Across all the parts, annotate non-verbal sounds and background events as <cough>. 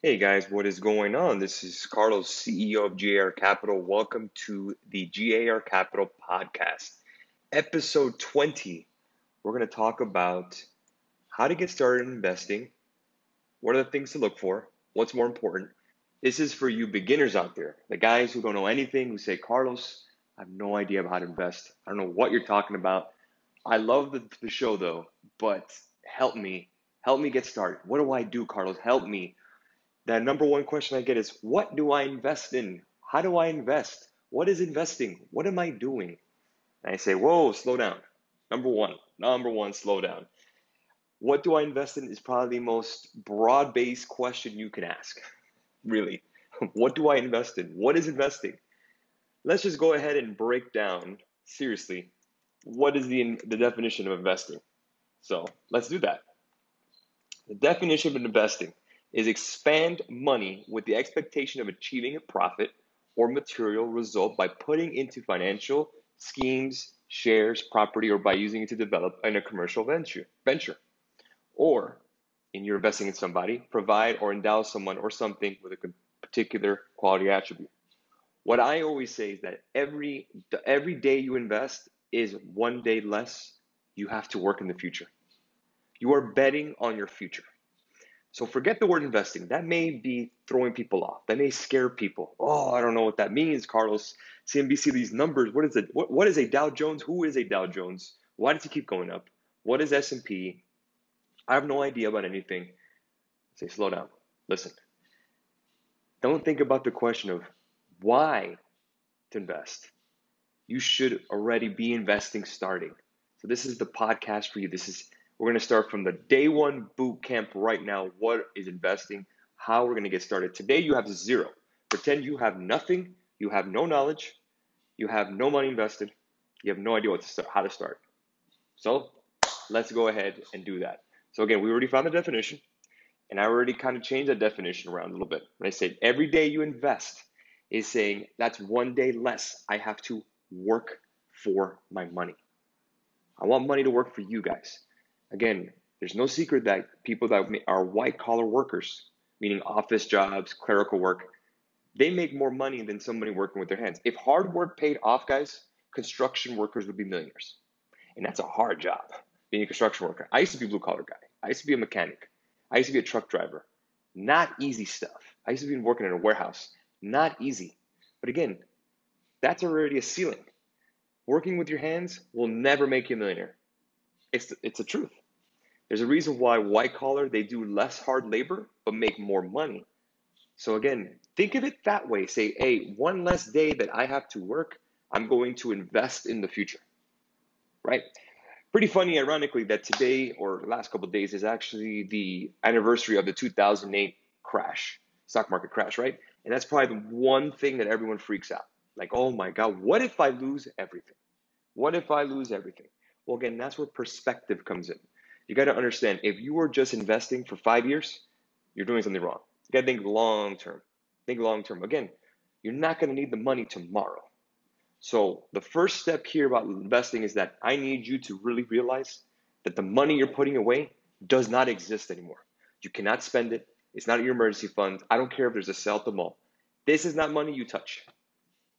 Hey guys, what is going on? This is Carlos, CEO of GAR Capital. Welcome to the GAR Capital podcast, episode 20. We're going to talk about how to get started in investing, what are the things to look for, what's more important. This is for you beginners out there, the guys who don't know anything, who say, Carlos, I have no idea about how to invest. I don't know what you're talking about. I love the, the show though, but help me. Help me get started. What do I do, Carlos? Help me that number one question I get is what do I invest in? How do I invest? What is investing? What am I doing? And I say, whoa, slow down. Number one, number one, slow down. What do I invest in is probably the most broad based question you can ask. <laughs> Really. What do I invest in? What is investing? Let's just go ahead and break down seriously what is the, the definition of investing. So let's do that. The definition of investing is expand money with the expectation of achieving a profit or material result by putting into financial schemes, shares, property, or by using it to develop in a commercial venture. venture. Or, in your investing in somebody, provide or endow someone or something with a particular quality attribute. What I always say is that every every day you invest is one day less you have to work in the future. You are betting on your future. So forget the word investing. That may be throwing people off. That may scare people. Oh, I don't know what that means, Carlos. CNBC, these numbers. What is it? What, what is a Dow Jones? Who is a Dow Jones? Why does it keep going up? What is S&P? I have no idea about anything. Say, slow down. Listen. Don't think about the question of why to invest. You should already be investing starting. So this is the podcast for you. This is we're going to start from the day one boot camp right now. What is investing? How we're going to get started. Today, you have zero. Pretend you have nothing. You have no knowledge. You have no money invested. You have no idea what to start, how to start. So let's go ahead and do that. So again, we already found the definition, and I already kind of changed that definition around a little bit. When I said every day you invest is saying that's one day less I have to work for my money. I want money to work for you guys. Again, there's no secret that people that are white collar workers, meaning office jobs, clerical work, they make more money than somebody working with their hands. If hard work paid off, guys, construction workers would be millionaires. And that's a hard job, being a construction worker. I used to be a blue collar guy. I used to be a mechanic. I used to be a truck driver. Not easy stuff. I used to be working in a warehouse. Not easy. But again, that's already a ceiling. Working with your hands will never make you a millionaire. It's it's the truth. There's a reason why white collar they do less hard labor but make more money. So again, think of it that way. Say, hey, one less day that I have to work, I'm going to invest in the future. Right? Pretty funny, ironically, that today or last couple days is actually the anniversary of the 2008 crash, stock market crash, right? And that's probably the one thing that everyone freaks out. Like, oh my God, what if I lose everything? What if I lose everything? Well, again, that's where perspective comes in. You got to understand if you are just investing for five years, you're doing something wrong. You got to think long term. Think long term. Again, you're not going to need the money tomorrow. So, the first step here about investing is that I need you to really realize that the money you're putting away does not exist anymore. You cannot spend it. It's not your emergency fund. I don't care if there's a sale at the mall. This is not money you touch.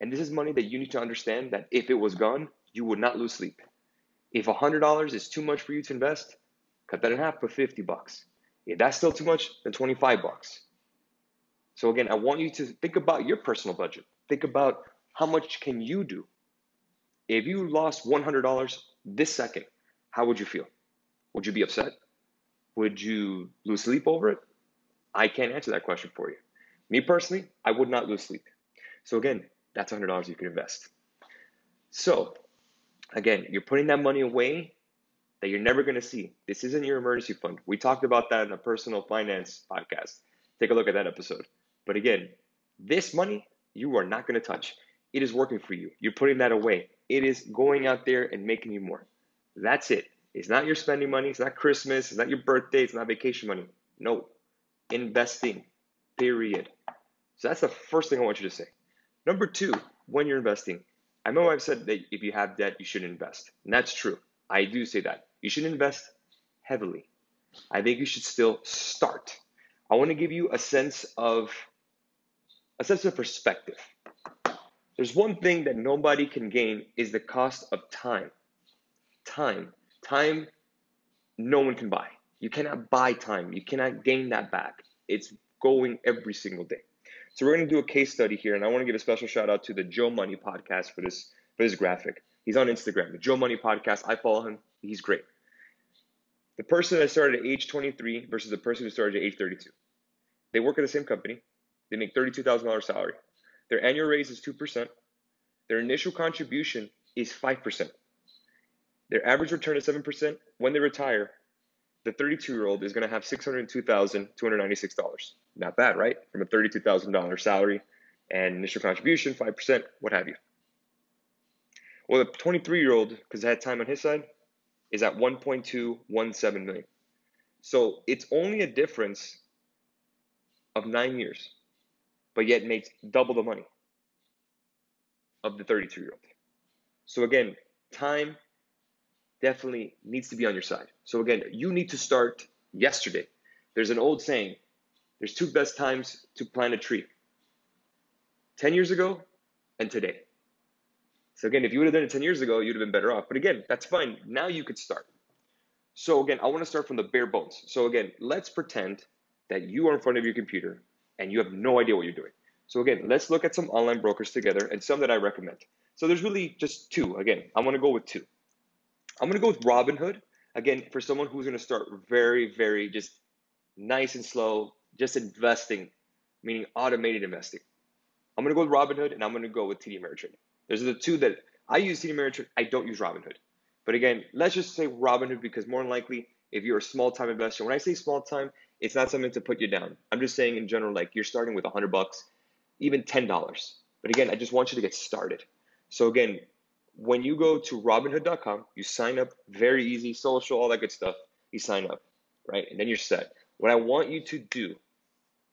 And this is money that you need to understand that if it was gone, you would not lose sleep. If $100 is too much for you to invest, cut that in half, put 50 bucks. If that's still too much, then 25 bucks. So again, I want you to think about your personal budget. Think about how much can you do? If you lost $100 this second, how would you feel? Would you be upset? Would you lose sleep over it? I can't answer that question for you. Me personally, I would not lose sleep. So again, that's $100 you can invest. So Again, you're putting that money away that you're never going to see. This isn't your emergency fund. We talked about that in a personal finance podcast. Take a look at that episode. But again, this money you are not going to touch. It is working for you. You're putting that away. It is going out there and making you more. That's it. It's not your spending money. It's not Christmas. It's not your birthday. It's not vacation money. No. Investing. Period. So that's the first thing I want you to say. Number two, when you're investing, I know I've said that if you have debt, you should invest. And that's true. I do say that. You should invest heavily. I think you should still start. I want to give you a sense of a sense of perspective. There's one thing that nobody can gain is the cost of time. Time. Time no one can buy. You cannot buy time. You cannot gain that back. It's going every single day. So we're going to do a case study here, and I want to give a special shout out to the Joe Money podcast for this for this graphic. He's on Instagram, the Joe Money podcast. I follow him. He's great. The person that started at age 23 versus the person who started at age 32. They work at the same company. They make $32,000 salary. Their annual raise is 2%. Their initial contribution is 5%. Their average return is 7%. When they retire, the 32 year old is going to have $602,296. Not bad, right? From a $32,000 salary and initial contribution, 5%, what have you. Well, the 23 year old, because I had time on his side, is at 1.217 million. So it's only a difference of nine years, but yet makes double the money of the 32 year old. So again, time definitely needs to be on your side. So again, you need to start yesterday. There's an old saying, there's two best times to plant a tree. 10 years ago and today. So again, if you would have done it 10 years ago, you'd have been better off. But again, that's fine. Now you could start. So again, I want to start from the bare bones. So again, let's pretend that you are in front of your computer and you have no idea what you're doing. So again, let's look at some online brokers together and some that I recommend. So there's really just two. Again, I want to go with two. I'm going to go with Robinhood. Again, for someone who's going to start very, very just nice and slow, just investing, meaning automated investing. I'm going to go with Robinhood and I'm going to go with TD Ameritrade. Those are the two that I use TD Ameritrade. I don't use Robinhood. But again, let's just say Robinhood because more than likely, if you're a small time investor, when I say small time, it's not something to put you down. I'm just saying in general, like you're starting with 100 bucks, even $10. But again, I just want you to get started. So again, when you go to robinhood.com, you sign up, very easy, social, all that good stuff. You sign up, right? And then you're set. What I want you to do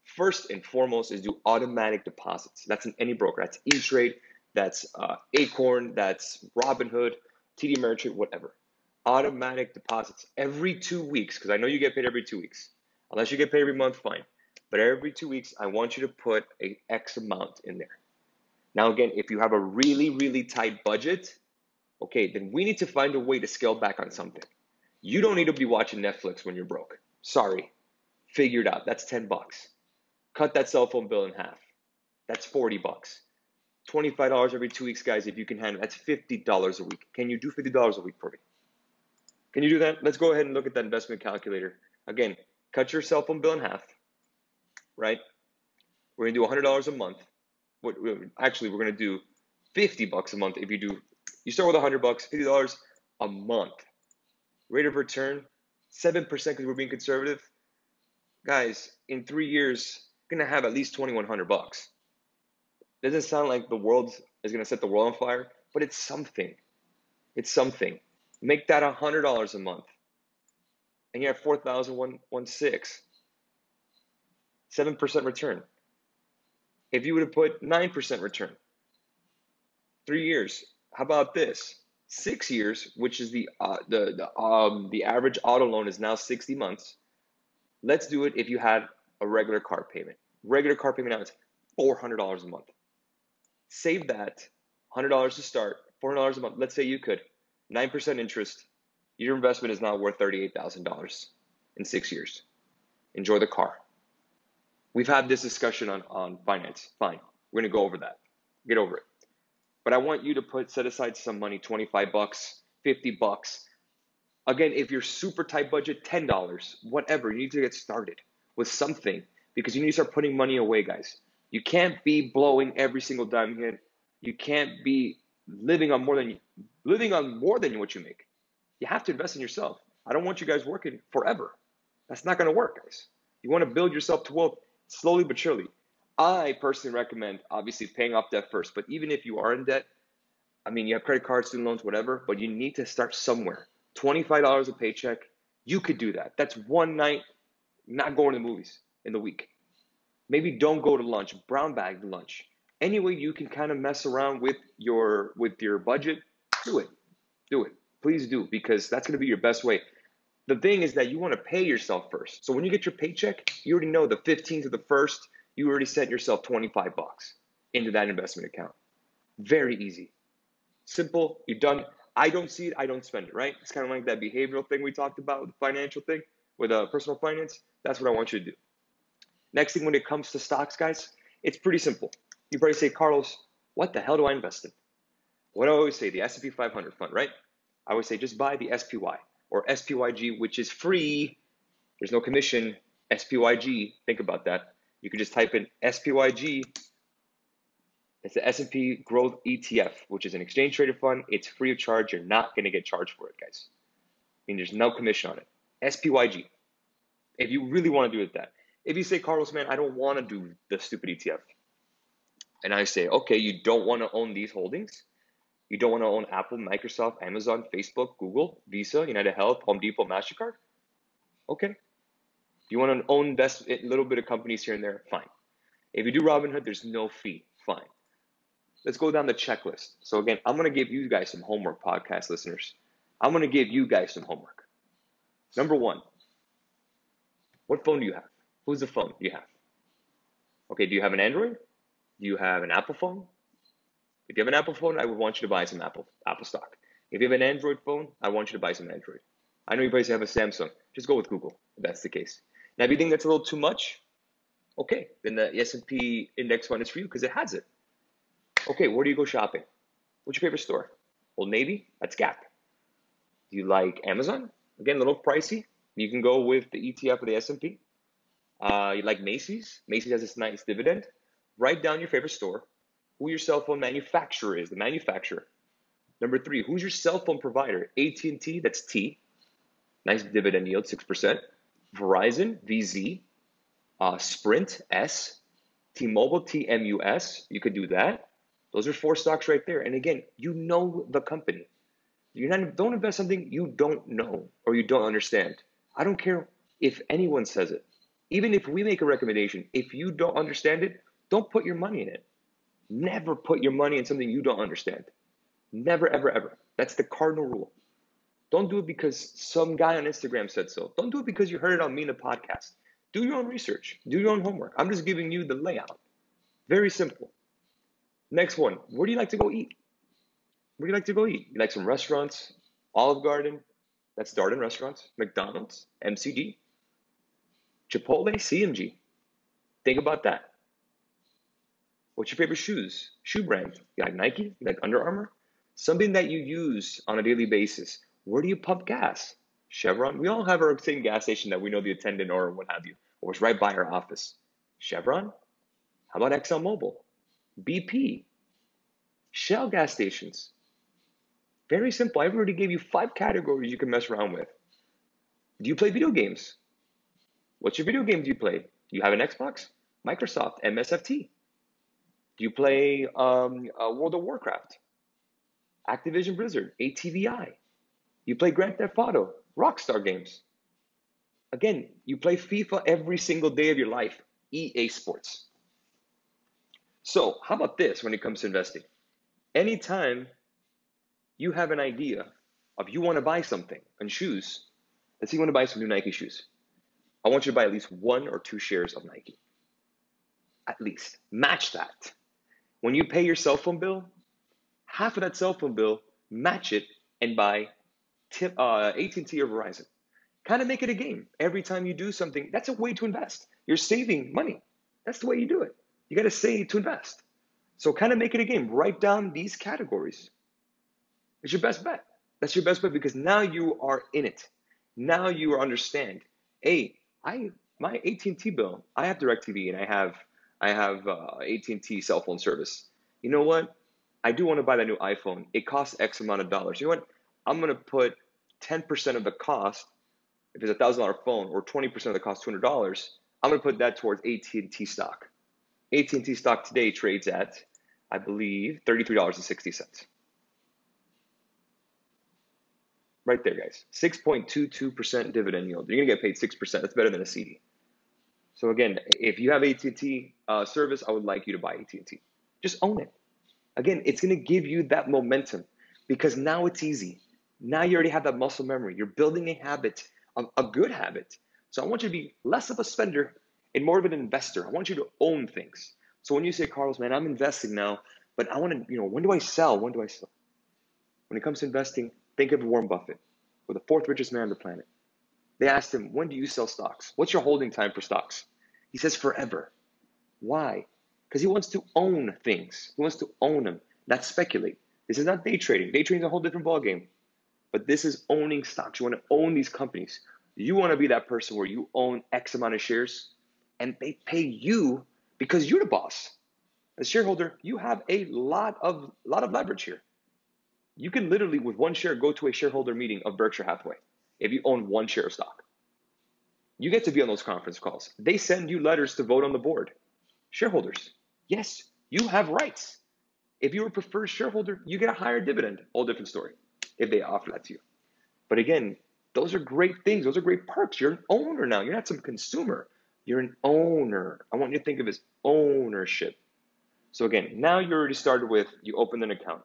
first and foremost is do automatic deposits. That's in any broker. That's E-Trade, that's uh, Acorn, that's Robinhood, TD Ameritrade, whatever. Automatic deposits every two weeks, because I know you get paid every two weeks. Unless you get paid every month, fine. But every two weeks, I want you to put a X amount in there. Now, again, if you have a really, really tight budget, okay, then we need to find a way to scale back on something. You don't need to be watching Netflix when you're broke. Sorry. Figure it out. That's 10 bucks. Cut that cell phone bill in half. That's 40 bucks. $25 every two weeks, guys, if you can handle. That's $50 a week. Can you do $50 a week for me? Can you do that? Let's go ahead and look at that investment calculator. Again, cut your cell phone bill in half, right? We're gonna do $100 a month what actually we're gonna do 50 bucks a month if you do you start with 100 bucks 50 dollars a month. Rate of return 7% because we're being conservative. Guys in three years you're gonna have at least 2100 bucks. Doesn't sound like the world is gonna set the world on fire but it's something. It's something. Make that $100 a month and you have 4016 7% return if you would have put 9% return, three years, how about this? Six years, which is the, uh, the, the, um, the average auto loan is now 60 months. Let's do it if you had a regular car payment. Regular car payment now is $400 a month. Save that $100 to start, $400 a month. Let's say you could. 9% interest. Your investment is now worth $38,000 in six years. Enjoy the car. We've had this discussion on, on finance. Fine. We're gonna go over that. Get over it. But I want you to put set aside some money, 25 bucks, 50 bucks. Again, if you're super tight budget, $10, whatever, you need to get started with something because you need to start putting money away, guys. You can't be blowing every single dime here. You can't be living on more than living on more than what you make. You have to invest in yourself. I don't want you guys working forever. That's not going to work, guys. You want to build yourself to wealth slowly but surely. I personally recommend obviously paying off debt first, but even if you are in debt, I mean, you have credit cards, student loans, whatever, but you need to start somewhere. $25 a paycheck, you could do that. That's one night not going to the movies in the week. Maybe don't go to lunch, brown bag lunch. Any way you can kind of mess around with your with your budget, do it. Do it. Please do because that's going to be your best way. The thing is that you want to pay yourself first. So when you get your paycheck, you already know the 15th of the first, you already sent yourself 25 bucks into that investment account. Very easy. Simple, you're done. I don't see it, I don't spend it, right? It's kind of like that behavioral thing we talked about, the financial thing with uh, personal finance. That's what I want you to do. Next thing when it comes to stocks, guys, it's pretty simple. You probably say, Carlos, what the hell do I invest in? What do I always say? The S&P 500 fund, right? I always say just buy the SPY or SPYG, which is free. There's no commission. SPYG, think about that. You can just type in SPYG it's the S&P Growth ETF, which is an exchange traded fund. It's free of charge. You're not going to get charged for it, guys. I mean, there's no commission on it. SPYG. If you really want to do it that. If you say, Carlos, man, I don't want to do the stupid ETF. And I say, okay, you don't want to own these holdings. You don't want to own Apple, Microsoft, Amazon, Facebook, Google, Visa, United Health, Home Depot, MasterCard? Okay. You want to own best eh, little bit of companies here and there? Fine. If you do Robinhood, there's no fee. Fine let's go down the checklist. So again, I'm going to give you guys some homework, podcast listeners. I'm going to give you guys some homework. Number one, what phone do you have? Who's the phone you have? Okay, do you have an Android? Do you have an Apple phone? If you have an Apple phone, I would want you to buy some Apple Apple stock. If you have an Android phone, I want you to buy some Android. I know you guys have a Samsung. Just go with Google if that's the case. Now, if you think that's a little too much, okay, then the S&P index fund is for you because it has it. Okay, where do you go shopping? What's your favorite store? Old Navy? That's Gap. Do you like Amazon? Again, a little pricey. You can go with the ETF or the S&P. Uh, you like Macy's? Macy's has this nice dividend. Write down your favorite store, who your cell phone manufacturer is, the manufacturer. Number three, who's your cell phone provider? AT&T, that's T. Nice dividend yield, 6%. Verizon, VZ. Uh, Sprint, S. T-Mobile, TMUS. You could do that. Those are four stocks right there. And again, you know the company. Not don't invest something you don't know or you don't understand. I don't care if anyone says it. Even if we make a recommendation, if you don't understand it, don't put your money in it. Never put your money in something you don't understand. Never, ever, ever. That's the cardinal rule. Don't do it because some guy on Instagram said so. Don't do it because you heard it on me in a podcast. Do your own research. Do your own homework. I'm just giving you the layout. Very simple. Next one. Where do you like to go eat? Where do you like to go eat? You like some restaurants? Olive Garden, that's Darden Restaurants, McDonald's, MCD, Chipotle, CMG. Think about that. What's your favorite shoes? Shoe brand? You like Nike? You like Under Armour? Something that you use on a daily basis. Where do you pump gas? Chevron? We all have our same gas station that we know the attendant or what have you, or it's right by our office. Chevron? How about ExxonMobil? BP, Shell gas stations. Very simple. I already gave you five categories you can mess around with. Do you play video games? What's your video game do you play? Do you have an Xbox? Microsoft, MSFT. Do you play um, uh, World of Warcraft? Activision Blizzard, ATVI. You play Grand Theft Auto, Rockstar Games. Again, you play FIFA every single day of your life, EA Sports. So, how about this when it comes to investing? Anytime you have an idea of you want to buy something and shoes, let's say you want to buy some new Nike shoes. I want you to buy at least one or two shares of Nike. At least. Match that. When you pay your cell phone bill, half of that cell phone bill, match it and buy tip, uh, AT&T or Verizon. Kind of make it a game. Every time you do something, that's a way to invest. You're saving money. That's the way you do it. You got to save to invest. So kind of make it a game. Write down these categories. It's your best bet. That's your best bet because now you are in it. Now you understand. Hey, I my AT&T bill. I have DirecTV and I have I have uh, AT&T cell phone service. You know what? I do want to buy that new iPhone. It costs X amount of dollars. You know what? I'm gonna put 10% of the cost. If it's a thousand dollar phone or 20% of the cost, $200. I'm gonna put that towards AT&T stock. AT&T stock today trades at, I believe, $33.60. Right there, guys. 6.22% dividend yield. You're gonna get paid 6%. That's better than a CD. So again, if you have AT&T uh, service, I would like you to buy AT&T. Just own it. Again, it's gonna give you that momentum because now it's easy. Now you already have that muscle memory. You're building a habit a, a good habit. So I want you to be less of a spender and more of an investor. I want you to own things. So when you say, Carlos, man, I'm investing now, but I want to, you know, when do I sell? When do I sell? When it comes to investing, think of Warren Buffett, or the fourth richest man on the planet. They asked him, when do you sell stocks? What's your holding time for stocks? He says, forever. Why? Because he wants to own things. He wants to own them, not speculate. This is not day trading. Day trading is a whole different ballgame. But this is owning stocks. You want to own these companies. You want to be that person where you own X amount of shares and they pay you because you're the boss. As shareholder, you have a lot of lot of leverage here. You can literally, with one share, go to a shareholder meeting of Berkshire Hathaway if you own one share of stock. You get to be on those conference calls. They send you letters to vote on the board. Shareholders, yes, you have rights. If you're a preferred shareholder, you get a higher dividend. All different story if they offer that to you. But again, those are great things. Those are great perks. You're an owner now. You're not some consumer. You're an owner. I want you to think of it as ownership. So again, now you already started with you opened an account.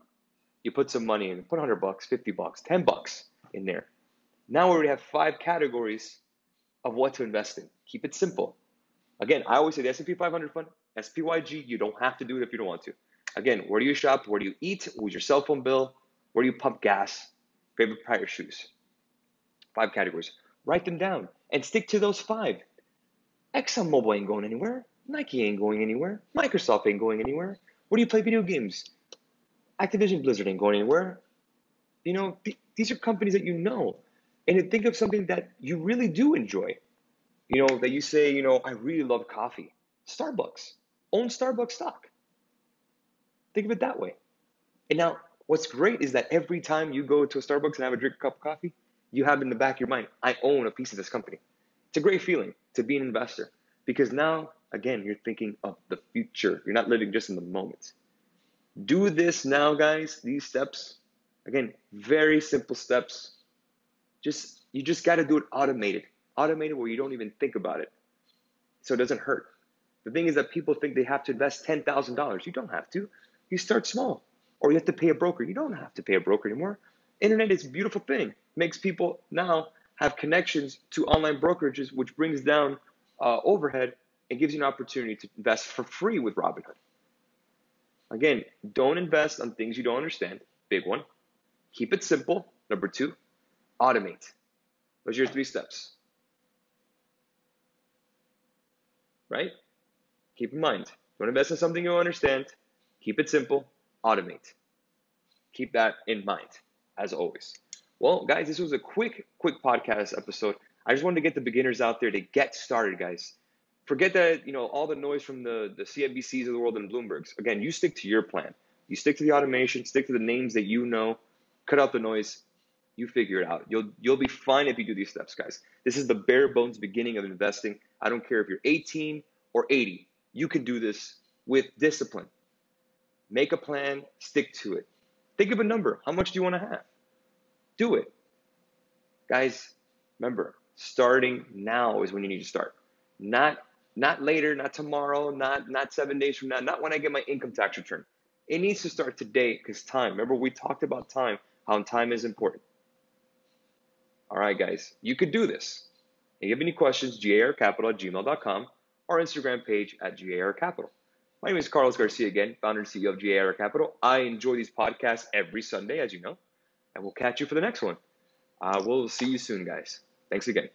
You put some money in, put 100 bucks, 50 bucks, 10 bucks in there. Now we already have five categories of what to invest in. Keep it simple. Again, I always say the S&P 500 fund, SPYG, you don't have to do it if you don't want to. Again, where do you shop? Where do you eat? Who's your cell phone bill? Where do you pump gas? Favorite pair of shoes? Five categories. Write them down and stick to those five. ExxonMobil ain't going anywhere. Nike ain't going anywhere. Microsoft ain't going anywhere. Where do you play video games? Activision Blizzard ain't going anywhere. You know, th- these are companies that you know. And think of something that you really do enjoy. You know, that you say, you know, I really love coffee. Starbucks. Own Starbucks stock. Think of it that way. And now, what's great is that every time you go to a Starbucks and have a drink a cup of coffee, you have in the back of your mind, I own a piece of this company. It's a great feeling to be an investor because now, again, you're thinking of the future. You're not living just in the moment. Do this now, guys, these steps. Again, very simple steps. Just you just got to do it automated. Automated where you don't even think about it. So it doesn't hurt. The thing is that people think they have to invest $10,000. You don't have to. You start small. Or you have to pay a broker. You don't have to pay a broker anymore. Internet is a beautiful thing. Makes people now have connections to online brokerages, which brings down uh, overhead and gives you an opportunity to invest for free with Robinhood. Again, don't invest on things you don't understand. Big one. Keep it simple. Number two, automate. Those are your three steps. Right? Keep in mind, you want to invest in something you understand. Keep it simple. Automate. Keep that in mind, as always. Well, guys, this was a quick, quick podcast episode. I just wanted to get the beginners out there to get started, guys. Forget that, you know, all the noise from the, the CNBCs of the world and Bloombergs. Again, you stick to your plan. You stick to the automation, stick to the names that you know, cut out the noise, you figure it out. You'll you'll be fine if you do these steps, guys. This is the bare bones beginning of investing. I don't care if you're 18 or 80. You can do this with discipline. Make a plan, stick to it. Think of a number. How much do you want to have? do it. Guys, remember, starting now is when you need to start. Not not later, not tomorrow, not not 7 days from now, not when I get my income tax return. It needs to start today cuz time. Remember we talked about time, how time is important. All right, guys, you could do this. If you have any questions, garcapital at gmail.com or Instagram page at garcapital. My name is Carlos Garcia again, founder and CEO of GAR Capital. I enjoy these podcasts every Sunday, as you know and we'll catch you for the next one. Uh, we'll see you soon, guys. Thanks again.